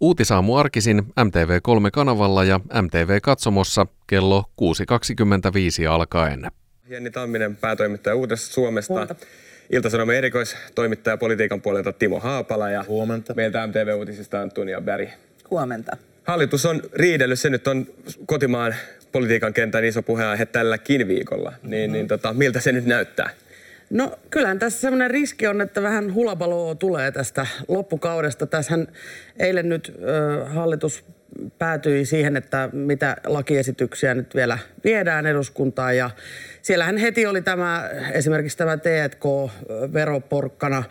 Uutisaamu arkisin MTV3-kanavalla ja MTV-katsomossa kello 6.25 alkaen. Jenni Tamminen, päätoimittaja Uudesta Suomesta. Huomenta. Ilta-Sanomen erikoistoimittaja politiikan puolelta Timo Haapala ja Huomenta. meiltä MTV-uutisista Antonia Berg. Huomenta. Hallitus on riidellyt, se nyt on kotimaan politiikan kentän iso puheenaihe tälläkin viikolla. Niin, niin tota, miltä se nyt näyttää? No kyllähän tässä semmoinen riski on, että vähän hulapaloa tulee tästä loppukaudesta. Tässähän eilen nyt ö, hallitus päätyi siihen, että mitä lakiesityksiä nyt vielä viedään eduskuntaan. Ja siellähän heti oli tämä, esimerkiksi tämä T&K-veroporkkana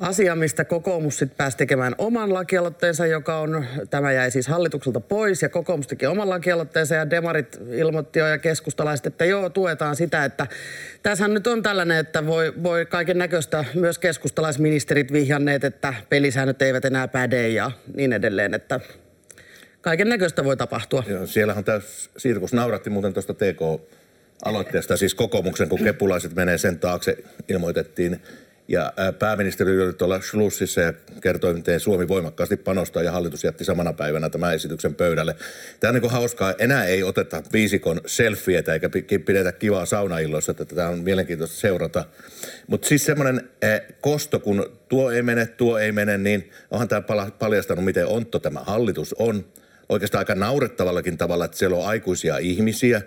asia, mistä kokoomus sitten pääsi tekemään oman lakialoitteensa, joka on, tämä jäi siis hallitukselta pois ja kokoomus teki oman lakialoitteensa ja demarit ilmoitti jo ja keskustalaiset, että joo, tuetaan sitä, että tässä nyt on tällainen, että voi, voi kaiken näköistä myös keskustalaisministerit vihjanneet, että pelisäännöt eivät enää päde ja niin edelleen, että kaiken näköistä voi tapahtua. Joo, siellähän tämä sirkus nauratti muuten tuosta TK-aloitteesta, siis kokoomuksen, kun kepulaiset menee sen taakse, ilmoitettiin. Ja pääministeri oli tuolla Schlussissa ja kertoi, miten Suomi voimakkaasti panostaa ja hallitus jätti samana päivänä tämän esityksen pöydälle. Tämä on niin hauskaa. Enää ei oteta viisikon selfietä eikä pidetä kivaa saunailloissa, että tämä on mielenkiintoista seurata. Mutta siis semmoinen kosto, kun tuo ei mene, tuo ei mene, niin onhan tämä paljastanut, miten ontto tämä hallitus on oikeastaan aika naurettavallakin tavalla, että siellä on aikuisia ihmisiä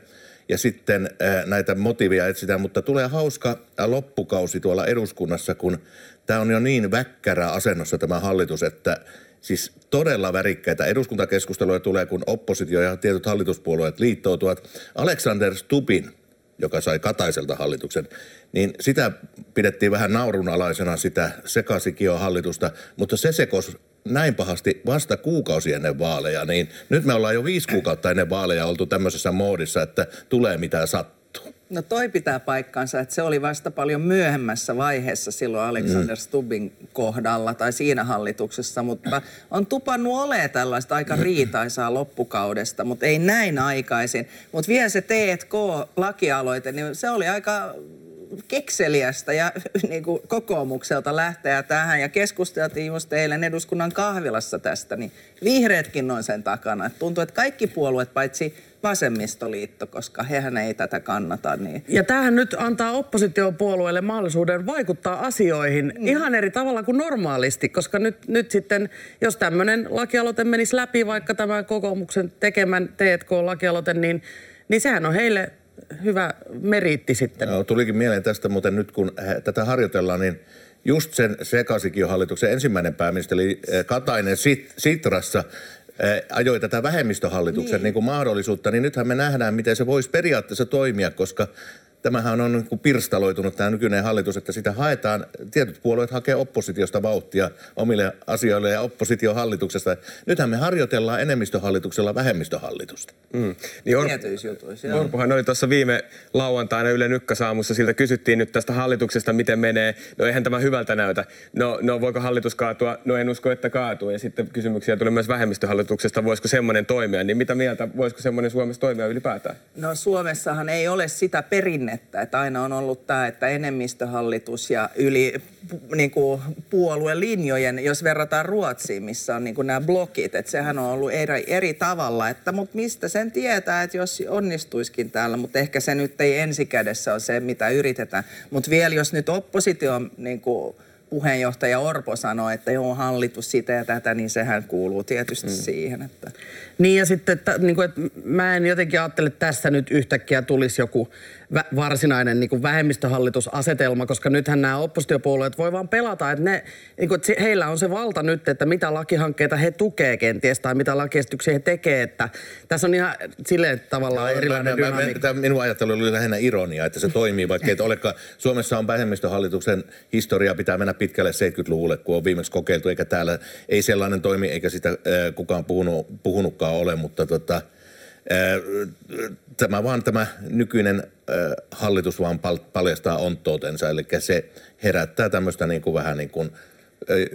ja sitten näitä motiivia etsitään, mutta tulee hauska loppukausi tuolla eduskunnassa, kun tämä on jo niin väkkärä asennossa tämä hallitus, että siis todella värikkäitä eduskuntakeskusteluja tulee, kun oppositio ja tietyt hallituspuolueet liittoutuvat. Alexander Stubin, joka sai Kataiselta hallituksen, niin sitä pidettiin vähän naurunalaisena sitä sekasikio hallitusta, mutta se sekos näin pahasti vasta kuukausi ennen vaaleja, niin nyt me ollaan jo viisi kuukautta ennen vaaleja oltu tämmöisessä moodissa, että tulee mitä sattuu. No toi pitää paikkansa, että se oli vasta paljon myöhemmässä vaiheessa silloin Alexander mm. Stubbin kohdalla tai siinä hallituksessa, mutta on tupannut olemaan tällaista aika riitaisaa loppukaudesta, mutta ei näin aikaisin. Mutta vielä se T&K-lakialoite, niin se oli aika kekseliästä ja niin kuin kokoomukselta lähteä tähän. Ja keskusteltiin just eilen eduskunnan kahvilassa tästä, niin vihreätkin on sen takana. Et tuntuu, että kaikki puolueet paitsi vasemmistoliitto, koska hehän ei tätä kannata. Niin. Ja tämähän nyt antaa oppositiopuolueelle mahdollisuuden vaikuttaa asioihin mm. ihan eri tavalla kuin normaalisti, koska nyt, nyt sitten, jos tämmöinen lakialoite menisi läpi, vaikka tämä kokoomuksen tekemän T&K-lakialoite, niin, niin sehän on heille hyvä meriitti sitten. No, tulikin mieleen tästä muuten nyt, kun tätä harjoitellaan, niin just sen sekasikin hallituksen ensimmäinen pääministeri eh, Katainen Sit, Sitrassa eh, ajoi tätä vähemmistöhallituksen niin. Niin kuin mahdollisuutta, niin nythän me nähdään, miten se voisi periaatteessa toimia, koska tämähän on niin kuin pirstaloitunut tämä nykyinen hallitus, että sitä haetaan, tietyt puolueet hakee oppositiosta vauhtia omille asioille ja oppositiohallituksesta. Nythän me harjoitellaan enemmistöhallituksella vähemmistöhallitusta. Mm. Niin Or- Orpohan oli tuossa viime lauantaina Yle Nykkäsaamussa, siltä kysyttiin nyt tästä hallituksesta, miten menee. No eihän tämä hyvältä näytä. No, no voiko hallitus kaatua? No en usko, että kaatuu. Ja sitten kysymyksiä tuli myös vähemmistöhallituksesta, voisiko semmoinen toimia. Niin mitä mieltä, voisiko semmoinen Suomessa toimia ylipäätään? No Suomessahan ei ole sitä perinne että, että aina on ollut tämä, että enemmistöhallitus ja yli niin kuin puoluelinjojen, jos verrataan Ruotsiin, missä on niin kuin nämä blokit, että sehän on ollut eri, eri tavalla, että mutta mistä sen tietää, että jos onnistuiskin täällä, mutta ehkä se nyt ei ensikädessä ole se, mitä yritetään. Mutta vielä jos nyt oppositio niin kuin puheenjohtaja Orpo sanoi, että joo, hallitus sitä ja tätä, niin sehän kuuluu tietysti mm. siihen. Että. Niin ja sitten, että, niin kuin, että mä en jotenkin ajattele, että tässä nyt yhtäkkiä tulisi joku varsinainen niin kuin vähemmistöhallitusasetelma, koska nythän nämä oppositiopuolueet voi vaan pelata, että, ne, niin kuin, että heillä on se valta nyt, että mitä lakihankkeita he tukee kenties tai mitä lakiesityksiä he tekee, että tässä on ihan silleen tavallaan no, erilainen mä. Mä, minun ajattelu oli lähinnä ironia, että se toimii, vaikka et olekaan. Suomessa on vähemmistöhallituksen historia, pitää mennä pitkälle 70-luvulle, kun on viimeksi kokeiltu, eikä täällä ei sellainen toimi, eikä sitä äh, kukaan puhunut, puhunutkaan ole, mutta tota, Tämä vaan tämä nykyinen hallitus vaan paljastaa onttoutensa, eli se herättää tämmöistä niin kuin vähän niin kuin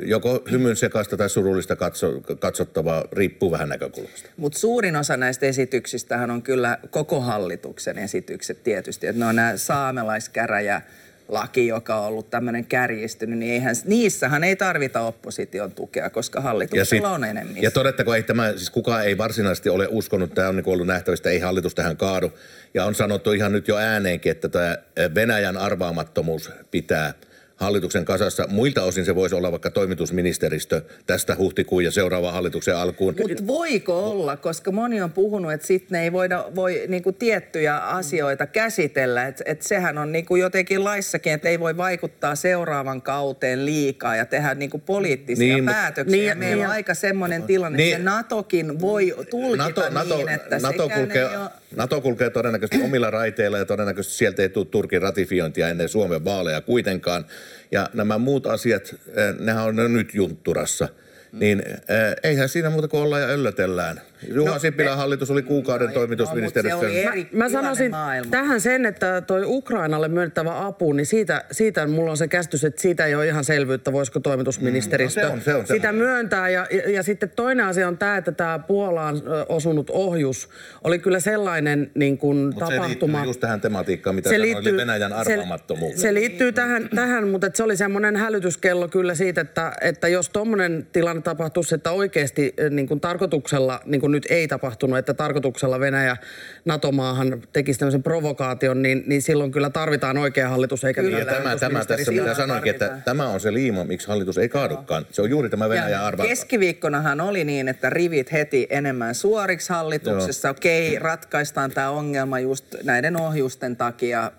joko hymyn sekaista tai surullista katso, katsottavaa, riippuu vähän näkökulmasta. Mutta suurin osa näistä esityksistähän on kyllä koko hallituksen esitykset tietysti. Että ne on nämä saamelaiskäräjä laki, joka on ollut tämmöinen kärjistynyt, niin eihän, niissähän ei tarvita opposition tukea, koska hallituksella sit- on enemmistö. Ja todettako, ei tämä, siis kukaan ei varsinaisesti ole uskonut, tämä on niin ollut nähtävistä, ei hallitus tähän kaadu. Ja on sanottu ihan nyt jo ääneenkin, että tämä Venäjän arvaamattomuus pitää hallituksen kasassa. Muilta osin se voisi olla vaikka toimitusministeristö tästä huhtikuun ja seuraavan hallituksen alkuun. Mutta voiko olla, koska moni on puhunut, että sitten ei voida, voi niinku tiettyjä asioita käsitellä. Että et sehän on niinku jotenkin laissakin, että ei voi vaikuttaa seuraavan kauteen liikaa ja tehdä niinku poliittisia Niin, päätöksiä. Niin, ja- Meillä niin, on aika semmoinen tilanne, Niin. että NATOkin voi tulkita niin, että NATO, kulkee, ole... NATO kulkee todennäköisesti omilla raiteilla ja todennäköisesti sieltä ei tule Turkin ratifiointia ennen Suomen vaaleja kuitenkaan. Ja nämä muut asiat, eh, nehän on nyt juntturassa. Niin eh, eihän siinä muuta kuin olla ja öllötellään. Juha no, Sipilän hallitus oli kuukauden no, toimitusministeriössä. se oli eri- Mä tilanne sanoisin maailma. tähän sen, että toi Ukrainalle myönnettävä apu, niin siitä, siitä mulla on se käsitys, että siitä ei ole ihan selvyyttä, voisiko toimitusministeristö Mm, no se on- se on sitä semmoinen. myöntää. Ja, ja, ja sitten toinen asia on tämä, että tämä Puolaan osunut ohjus oli kyllä sellainen niin kuin Mutta se tapahtuma. liittyy just tähän tematiikkaan, mitä sanoin, eli Venäjän arvaamattomuuteen. Se, se liittyy tähän, tähän mutta että se oli semmoinen hälytyskello kyllä siitä, että, että jos tuommoinen tilanne tapahtuisi, että oikeasti eh, niin kuin tarkoituksella, niin kuin nyt ei tapahtunut, että tarkoituksella Venäjä NATO-maahan tekisi tämmöisen provokaation, niin, niin silloin kyllä tarvitaan oikea hallitus eikä Ja vielä tämä, tämä tässä, mitä sanoinkin, että tämä on se liima, miksi hallitus ei kaadukaan. Se on juuri tämä Venäjän Ja arva. keskiviikkonahan oli niin, että rivit heti enemmän suoriksi hallituksessa. Okei, ratkaistaan tämä ongelma just näiden ohjusten takia.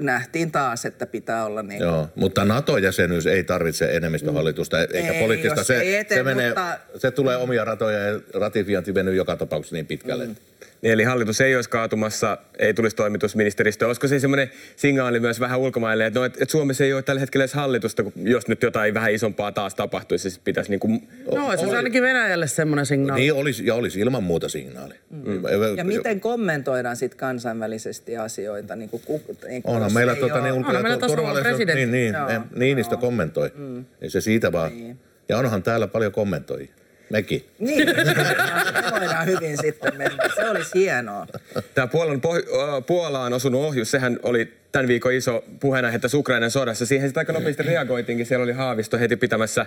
Nähtiin taas, että pitää olla niin. Joo, mutta NATO-jäsenyys ei tarvitse enemmistöhallitusta eikä Ei, poliittista. Se, ei etene, se, menee, mutta- se tulee omia ratoja ja ratifiointi venyy joka tapauksessa niin pitkälle. Mm. Niin, eli hallitus ei olisi kaatumassa, ei tulisi toimitusministeristö. Olisiko se semmoinen signaali myös vähän ulkomaille, että, no, että, että Suomessa ei ole tällä hetkellä edes hallitusta, kun jos nyt jotain vähän isompaa taas tapahtuisi, se pitäisi niin kuin... No, se on ainakin Venäjälle semmoinen signaali. Niin olisi, ja olisi ilman muuta signaali. Mm. Ja miten kommentoidaan sitten kansainvälisesti asioita? Niin kuin, niin kuin, Onhan meillä ei tuota, ole- niin ulko- Onhan meillä turvallisuus, presidentti. niin, niin, Joo, Niinistö kommentoi. Mm. Ei se siitä vaan. Niin. Ja onhan täällä paljon kommentoijia. Mekin. Niin, me voidaan hyvin sitten mennä. Se olisi hienoa. Tämä Puolan poh- äh, Puolaan osunut ohjus, sehän oli tämän viikon iso puheenaihe tässä Ukrainan sodassa. Siihen sitten aika nopeasti reagoitiinkin. Siellä oli Haavisto heti pitämässä,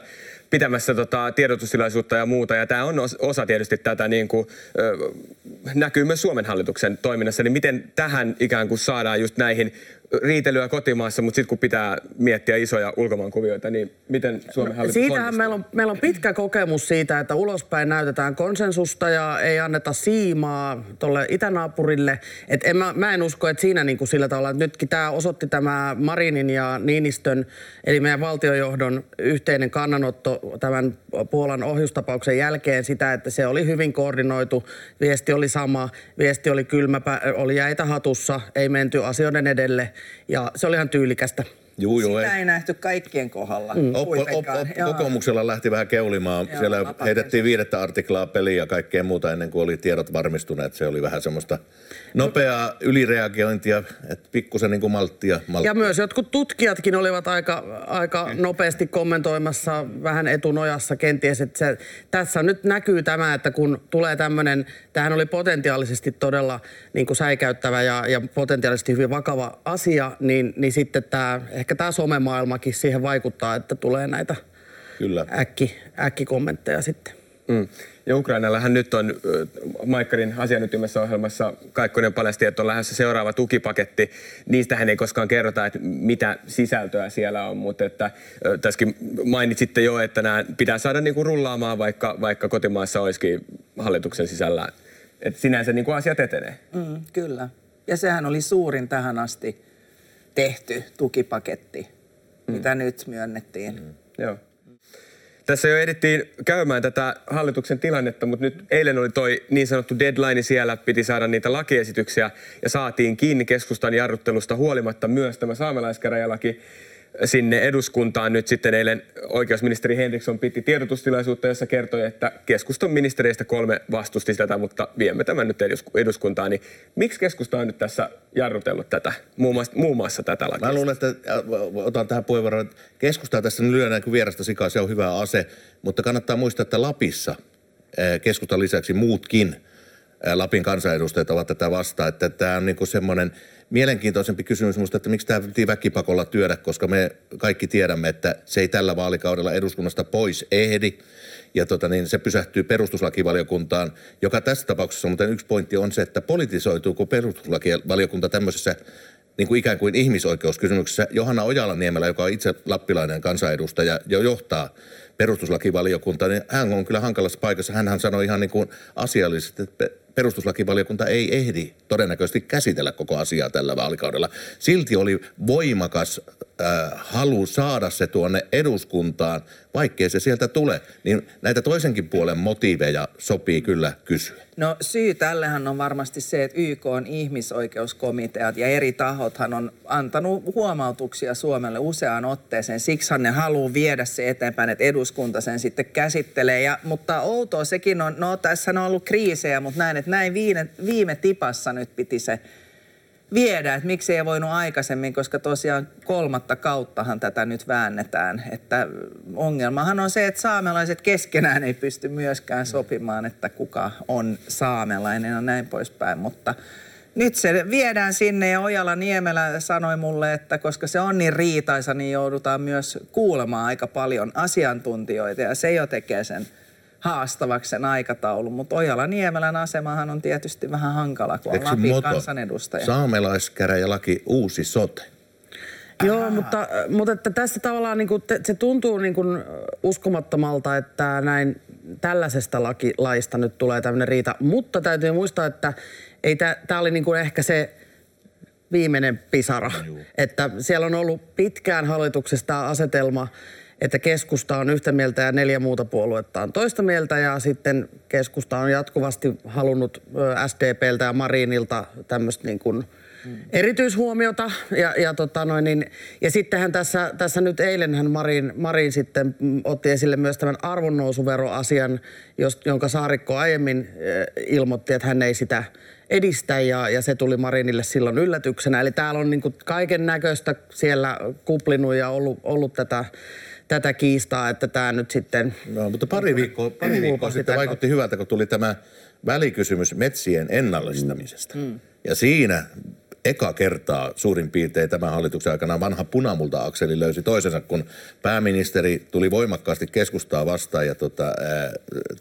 pitämässä tota tiedotustilaisuutta ja muuta. Ja tämä on os- osa tietysti tätä niin kuin, ö, näkyy myös Suomen hallituksen toiminnassa. Niin miten tähän ikään kuin saadaan just näihin riitelyä kotimaassa, mutta sitten kun pitää miettiä isoja ulkomaankuvioita, niin miten Suomen hallitus Siitähän onnistuu? meillä on, meillä on pitkä kokemus siitä, että ulospäin näytetään konsensusta ja ei anneta siimaa tuolle itänaapurille. Et en, mä, mä en usko, että siinä niin kuin sillä tavalla, että nytkin tämä osoitti tämä Marinin ja Niinistön, eli meidän valtiojohdon yhteinen kannanotto tämän Puolan ohjustapauksen jälkeen sitä, että se oli hyvin koordinoitu, viesti oli sama, viesti oli kylmäpä, oli jäitä hatussa, ei menty asioiden edelle. Ja se oli ihan tyylikästä. Juu, juu, Sitä ei. ei nähty kaikkien kohdalla Oppo, op, op, Joo. kokoomuksella lähti vähän keulimaan. Joo, Siellä vapaasti. heitettiin viidettä artiklaa peliä ja kaikkea muuta ennen kuin oli tiedot varmistuneet. Se oli vähän semmoista nopeaa ylireagointia, että pikkusen niin kuin malttia. malttia. Ja myös jotkut tutkijatkin olivat aika, aika nopeasti kommentoimassa vähän etunojassa kenties, että se, tässä nyt näkyy tämä, että kun tulee tämmöinen, tähän oli potentiaalisesti todella niin kuin säikäyttävä ja, ja potentiaalisesti hyvin vakava asia, niin, niin sitten tämä, ehkä tämä somemaailmakin siihen vaikuttaa, että tulee näitä Kyllä. äkki, äkkikommentteja sitten. Mm. Ja Ukrainallahan nyt on Maikkarin asian ytimessä ohjelmassa Kaikkonen paljasti, että on lähdössä seuraava tukipaketti. Niistähän ei koskaan kerrota, että mitä sisältöä siellä on, mutta että tässäkin mainitsitte jo, että nämä pitää saada niinku rullaamaan, vaikka, vaikka kotimaassa olisikin hallituksen sisällä. Että sinänsä niinku asiat etenee. Mm, kyllä. Ja sehän oli suurin tähän asti tehty tukipaketti, mm. mitä nyt myönnettiin. Mm. Joo. Tässä jo edittiin käymään tätä hallituksen tilannetta, mutta nyt eilen oli toi niin sanottu deadline siellä, piti saada niitä lakiesityksiä ja saatiin kiinni keskustan jarruttelusta huolimatta myös tämä saamelaiskäräjälaki sinne eduskuntaan. Nyt sitten eilen oikeusministeri Henriksson piti tiedotustilaisuutta, jossa kertoi, että keskustan ministereistä kolme vastusti tätä, mutta viemme tämän nyt edusku- eduskuntaan. Niin miksi keskusta on nyt tässä jarrutellut tätä, muun muassa, muun muassa tätä lakia? Mä luulen, että äh, otan tähän puheenvuoron, että keskustaa tässä nyt lyödään kuin vierasta sikaa, se on hyvä ase, mutta kannattaa muistaa, että Lapissa äh, keskustan lisäksi muutkin Lapin kansanedustajat ovat tätä vastaan. Että tämä on niin semmoinen mielenkiintoisempi kysymys minusta, että miksi tämä piti väkipakolla työdä, koska me kaikki tiedämme, että se ei tällä vaalikaudella eduskunnasta pois ehdi. Ja tota, niin se pysähtyy perustuslakivaliokuntaan, joka tässä tapauksessa, mutta yksi pointti on se, että politisoituuko perustuslakivaliokunta tämmöisessä niin kuin ikään kuin ihmisoikeuskysymyksessä. Johanna Ojala-Niemelä, joka on itse lappilainen kansanedustaja, jo johtaa perustuslakivaliokuntaa, niin hän on kyllä hankalassa paikassa. Hänhän sanoi ihan niin kuin asiallisesti, että perustuslakivaliokunta ei ehdi todennäköisesti käsitellä koko asiaa tällä vaalikaudella. Silti oli voimakas äh, halu saada se tuonne eduskuntaan, vaikkei se sieltä tule. Niin näitä toisenkin puolen motiiveja sopii kyllä kysyä. No syy tällehän on varmasti se, että YK on ihmisoikeuskomiteat ja eri tahothan on antanut huomautuksia Suomelle useaan otteeseen. Siksi ne haluaa viedä se eteenpäin, että eduskunta sen sitten käsittelee. Ja, mutta outoa sekin on, no tässä on ollut kriisejä, mutta näin, että näin viime, viime tipassa nyt piti se viedä, että miksi ei voinut aikaisemmin, koska tosiaan kolmatta kauttahan tätä nyt väännetään. Että ongelmahan on se, että saamelaiset keskenään ei pysty myöskään sopimaan, että kuka on saamelainen ja näin poispäin, mutta nyt se viedään sinne ja Ojala Niemelä sanoi mulle, että koska se on niin riitaisa, niin joudutaan myös kuulemaan aika paljon asiantuntijoita ja se jo tekee sen haastavaksi sen aikataulun, mutta Ojala Niemelän asemahan on tietysti vähän hankala, kun on Lapin moto, kansanedustaja. Saamelaiskäräjälaki uusi sote. Joo, mutta, mutta että tässä tavallaan niin kuin, se tuntuu niin kuin uskomattomalta, että näin tällaisesta laki, laista nyt tulee tämmöinen riita. Mutta täytyy muistaa, että ei tämä oli niin kuin ehkä se viimeinen pisara. Juu. Että siellä on ollut pitkään hallituksesta asetelma, että keskusta on yhtä mieltä ja neljä muuta puoluetta on toista mieltä ja sitten keskusta on jatkuvasti halunnut SDPltä ja Marinilta tämmöistä niin kuin erityishuomiota. Ja, ja, tota noin, niin, ja sittenhän tässä, tässä nyt eilenhän Marin, Marin sitten otti esille myös tämän arvonnousuveroasian, jos, jonka Saarikko aiemmin ilmoitti, että hän ei sitä edistä ja, ja se tuli Marinille silloin yllätyksenä. Eli täällä on niin kaiken näköistä siellä kuplinut ja ollut, ollut tätä tätä kiistaa, että tämä nyt sitten... No, mutta pari viikkoa, pari viikkoa sitten vaikutti hyvältä, kun tuli tämä välikysymys metsien ennallistamisesta. Mm. mm. Ja siinä eka kertaa suurin piirtein tämän hallituksen aikana vanha punamulta-akseli löysi toisensa, kun pääministeri tuli voimakkaasti keskustaa vastaan ja tota, ää,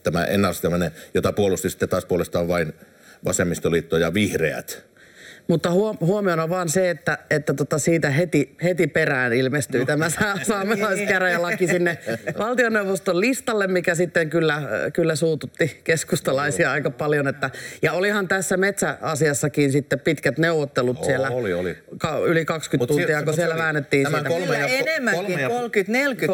tämä ennallistaminen, jota puolusti sitten taas puolestaan vain vasemmistoliitto ja vihreät – mutta huomiona vaan se, että, että tota siitä heti, heti perään ilmestyy no. tämä saamelaiskäräjälaki sinne valtioneuvoston listalle, mikä sitten kyllä, kyllä suututti keskustalaisia aika paljon. Että, ja olihan tässä metsäasiassakin sitten pitkät neuvottelut siellä. Oli, oli. Ka, yli 20 mut tuntia, kun siellä väännettiin siitä. Kolme ja, enemmänkin, 30-40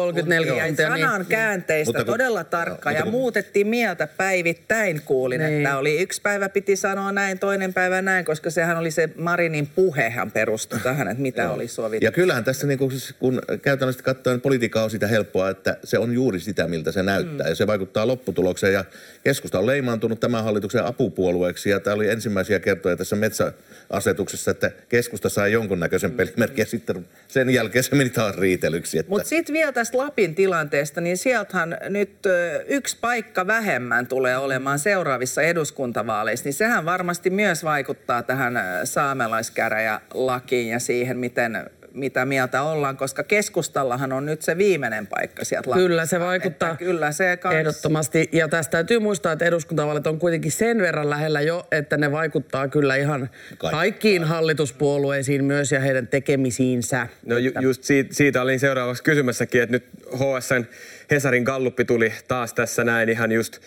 tuntia. Niin. Sanan käänteistä kun, todella tarkka ja muutettiin mieltä päivittäin kuulin, niin. että oli yksi päivä piti sanoa näin, toinen päivä näin, koska sehän oli se se Marinin puhehan perustui tähän, että mitä oli sovittu. Ja kyllähän tässä, niin kun, kun käytännössä katsoen politiikka on sitä helppoa, että se on juuri sitä, miltä se näyttää. Mm. Ja se vaikuttaa lopputulokseen. Ja keskusta on leimaantunut tämän hallituksen apupuolueeksi. Ja tämä oli ensimmäisiä kertoja tässä metsäasetuksessa, että keskusta sai jonkunnäköisen mm. pelimerkin. Ja sitten sen jälkeen se meni taas riitelyksi. Että... Mutta sitten vielä tästä Lapin tilanteesta, niin sieltähän nyt yksi paikka vähemmän tulee olemaan seuraavissa eduskuntavaaleissa. Niin sehän varmasti myös vaikuttaa tähän saamelaiskäräjälakiin ja siihen, miten mitä mieltä ollaan, koska keskustallahan on nyt se viimeinen paikka sieltä Kyllä se vaikuttaa että kyllä se kans... ehdottomasti. Ja tästä täytyy muistaa, että eduskuntavaalit on kuitenkin sen verran lähellä jo, että ne vaikuttaa kyllä ihan kaikkiin hallituspuolueisiin myös ja heidän tekemisiinsä. No ju- just siitä, siitä olin seuraavaksi kysymässäkin, että nyt HSN Hesarin galluppi tuli taas tässä näin ihan just.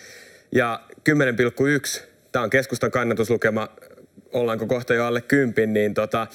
Ja 10,1, tämä on keskustan kannatuslukema ollaanko kohta jo alle kympin, niin tota,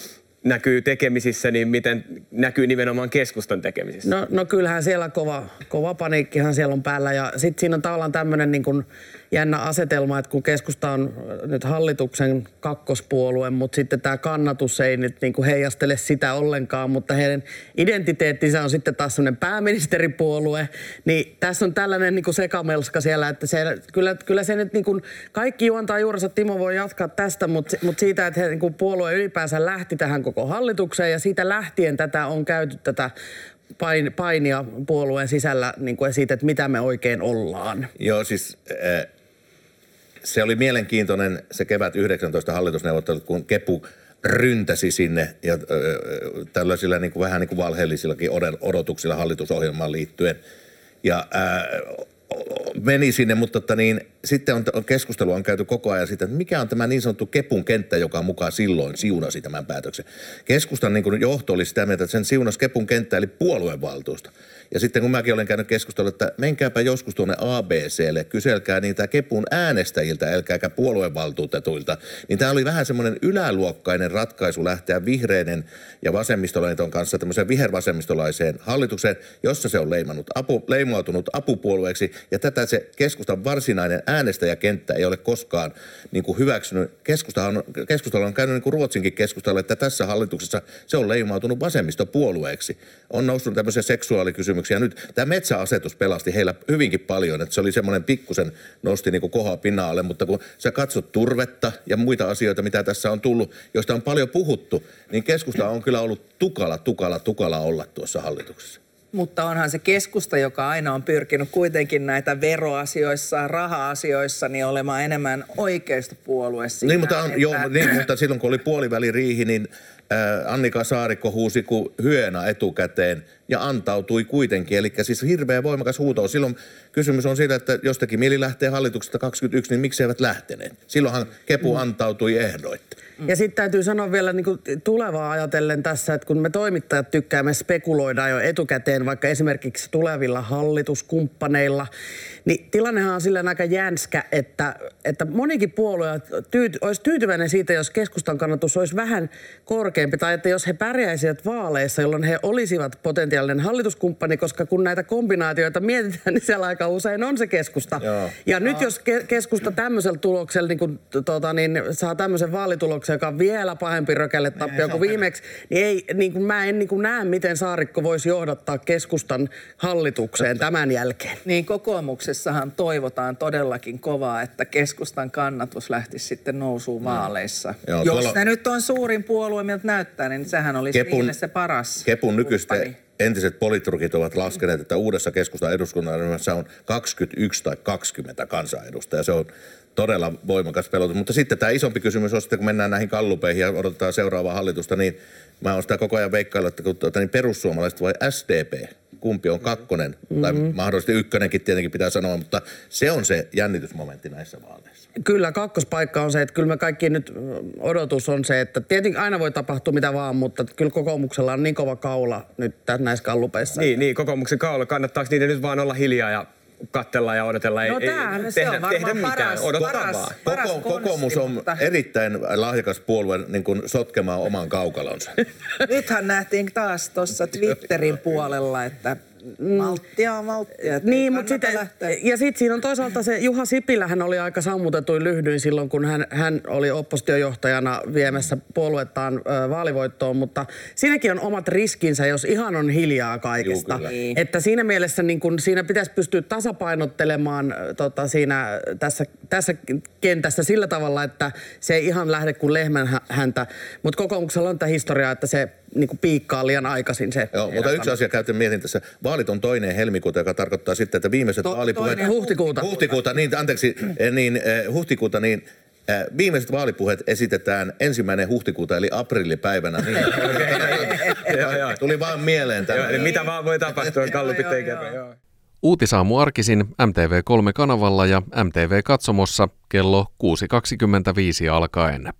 näkyy tekemisissä, niin miten näkyy nimenomaan keskustan tekemisissä? No, no kyllähän siellä kova, kova paniikkihan siellä on päällä ja sitten siinä on tavallaan tämmöinen niin kuin jännä asetelma, että kun keskusta on nyt hallituksen kakkospuolue, mutta sitten tämä kannatus ei nyt niin kuin heijastele sitä ollenkaan, mutta heidän identiteettinsä on sitten taas sellainen pääministeripuolue, niin tässä on tällainen niin kuin sekamelska siellä, että se, kyllä, kyllä se nyt niin kuin, kaikki juontaa juurensa, Timo voi jatkaa tästä, mutta, mutta siitä, että he, niin kuin puolue ylipäänsä lähti tähän koko hallitukseen ja siitä lähtien tätä on käyty tätä pain, painia puolueen sisällä niin kuin siitä, että mitä me oikein ollaan. Joo, siis äh, se oli mielenkiintoinen se kevät 19 hallitusneuvottelut, kun Kepu ryntäsi sinne ja tällaisilla niin kuin, vähän niin kuin valheellisillakin odotuksilla hallitusohjelmaan liittyen. Ja ää, meni sinne, mutta että niin, sitten on, keskustelua on käyty koko ajan siitä, että mikä on tämä niin sanottu Kepun kenttä, joka mukaan silloin siunasi tämän päätöksen. Keskustan niin johto oli sitä mieltä, että sen siunasi Kepun kenttä eli puoluevaltuusto. Ja sitten kun mäkin olen käynyt keskustelua, että menkääpä joskus tuonne ABClle, kyselkää niitä Kepun äänestäjiltä, älkääkä puoluevaltuutetuilta, niin tämä oli vähän semmoinen yläluokkainen ratkaisu lähteä vihreiden ja vasemmistoliiton kanssa tämmöiseen vihervasemmistolaiseen hallitukseen, jossa se on leimannut apu, leimautunut apupuolueeksi, ja tätä se keskustan varsinainen äänestäjäkenttä ei ole koskaan niin kuin hyväksynyt. Keskusta on, keskustalla on käynyt niin kuin Ruotsinkin keskustalla, että tässä hallituksessa se on leimautunut vasemmistopuolueeksi. On noussut tämmöisiä seksuaalikysymyksiä. Nyt tämä metsäasetus pelasti heillä hyvinkin paljon, että se oli semmoinen pikkusen nosti niin kuin kohaa pinnalle, mutta kun sä katsot turvetta ja muita asioita, mitä tässä on tullut, joista on paljon puhuttu, niin keskusta on kyllä ollut tukala, tukala, tukala olla tuossa hallituksessa. Mutta onhan se keskusta, joka aina on pyrkinyt kuitenkin näitä veroasioissa, raha-asioissa, niin olemaan enemmän oikeistopuolue siinä. Niin, mutta, on, että... joo, niin, mutta silloin kun oli puoliväliriihi, niin Annika Saarikko huusi kuin hyena etukäteen ja antautui kuitenkin. Eli siis hirveä voimakas huuto. Silloin kysymys on siitä, että jos teki mieli lähteä hallituksesta 21, niin miksi eivät lähteneet? Silloinhan Kepu mm. antautui ehdoitta. Mm. Ja sitten täytyy sanoa vielä niin tulevaa ajatellen tässä, että kun me toimittajat tykkäämme spekuloida jo etukäteen vaikka esimerkiksi tulevilla hallituskumppaneilla, niin tilannehan on sillä aika jänskä, että, että monikin puolue tyyty, olisi tyytyväinen siitä, jos keskustan kannatus olisi vähän korkeampi, tai että jos he pärjäisivät vaaleissa, jolloin he olisivat potentiaalinen hallituskumppani, koska kun näitä kombinaatioita mietitään, niin siellä aika usein on se keskusta. Joo. Ja nyt jos ke- keskusta tämmöisellä tuloksella niin kun, tota, niin saa tämmöisen vaalituloksen, joka on vielä pahempi rökelle tappio kuin viimeksi, niin, ei, niin kuin mä en niin kuin näe, miten Saarikko voisi johdattaa keskustan hallitukseen tämän jälkeen. Niin kokoomuksessa kokoomuksessahan toivotaan todellakin kovaa, että keskustan kannatus lähtisi sitten nousuun vaaleissa. Joo, Jos tuolla... ne nyt on suurin puolue, miltä näyttää, niin sehän olisi Kepun, niille se paras Kepun nykyistä entiset politrukit ovat laskeneet, että uudessa keskustan eduskuntaryhmässä on 21 tai 20 kansanedustajaa. Se on todella voimakas pelotus. Mutta sitten tämä isompi kysymys on sitten, kun mennään näihin kallupeihin ja odotetaan seuraavaa hallitusta, niin mä oon sitä koko ajan veikkailla, että kun tuota, niin perussuomalaiset vai SDP, kumpi on kakkonen, mm-hmm. tai mahdollisesti ykkönenkin tietenkin pitää sanoa, mutta se on se jännitysmomentti näissä vaaleissa. Kyllä, kakkospaikka on se, että kyllä me kaikki nyt odotus on se, että tietenkin aina voi tapahtua mitä vaan, mutta kyllä kokoomuksella on niin kova kaula nyt näissä kallupeissa. Niin, niin kokoomuksen kaula. Kannattaako niiden nyt vaan olla hiljaa ja katsella ja odotella. No ei, tämä, ei, se tehdä, on varmaan tehdä paras, mitään. paras, paras, paras Koko, Kokoomus on mutta... erittäin lahjakas puolue niin kuin sotkemaan oman kaukalonsa. Nythän nähtiin taas tuossa Twitterin puolella, että malttia, malttia. Niin, mutta sitten, ja sitten siinä on toisaalta se, Juha Sipilähän oli aika sammutetuin lyhdyin silloin, kun hän, hän oli oppositiojohtajana viemässä puoluettaan ö, vaalivoittoon, mutta siinäkin on omat riskinsä, jos ihan on hiljaa kaikesta. Juu, niin. että siinä mielessä niin kun, siinä pitäisi pystyä tasapainottelemaan tota, siinä, tässä, tässä kentässä sillä tavalla, että se ei ihan lähde kuin lehmän häntä. Mutta kokoomuksella on tämä historia, että se niin kuin piikkaa liian aikaisin se. Joo, mutta yksi asia käytin mietin tässä. Vaalit on toinen helmikuuta, joka tarkoittaa sitten, että viimeiset to, vaalipuheet... Huhtikuuta. Huhtikuuta, niin anteeksi, eh, niin eh, huhtikuuta, niin eh, Viimeiset vaalipuheet esitetään ensimmäinen huhtikuuta eli aprillipäivänä. Niin, Tuli vaan mieleen tämä. Mitä vaan voi tapahtua, kallupit ei kerro. Uutisaamu arkisin MTV3-kanavalla ja MTV-katsomossa kello 6.25 alkaen.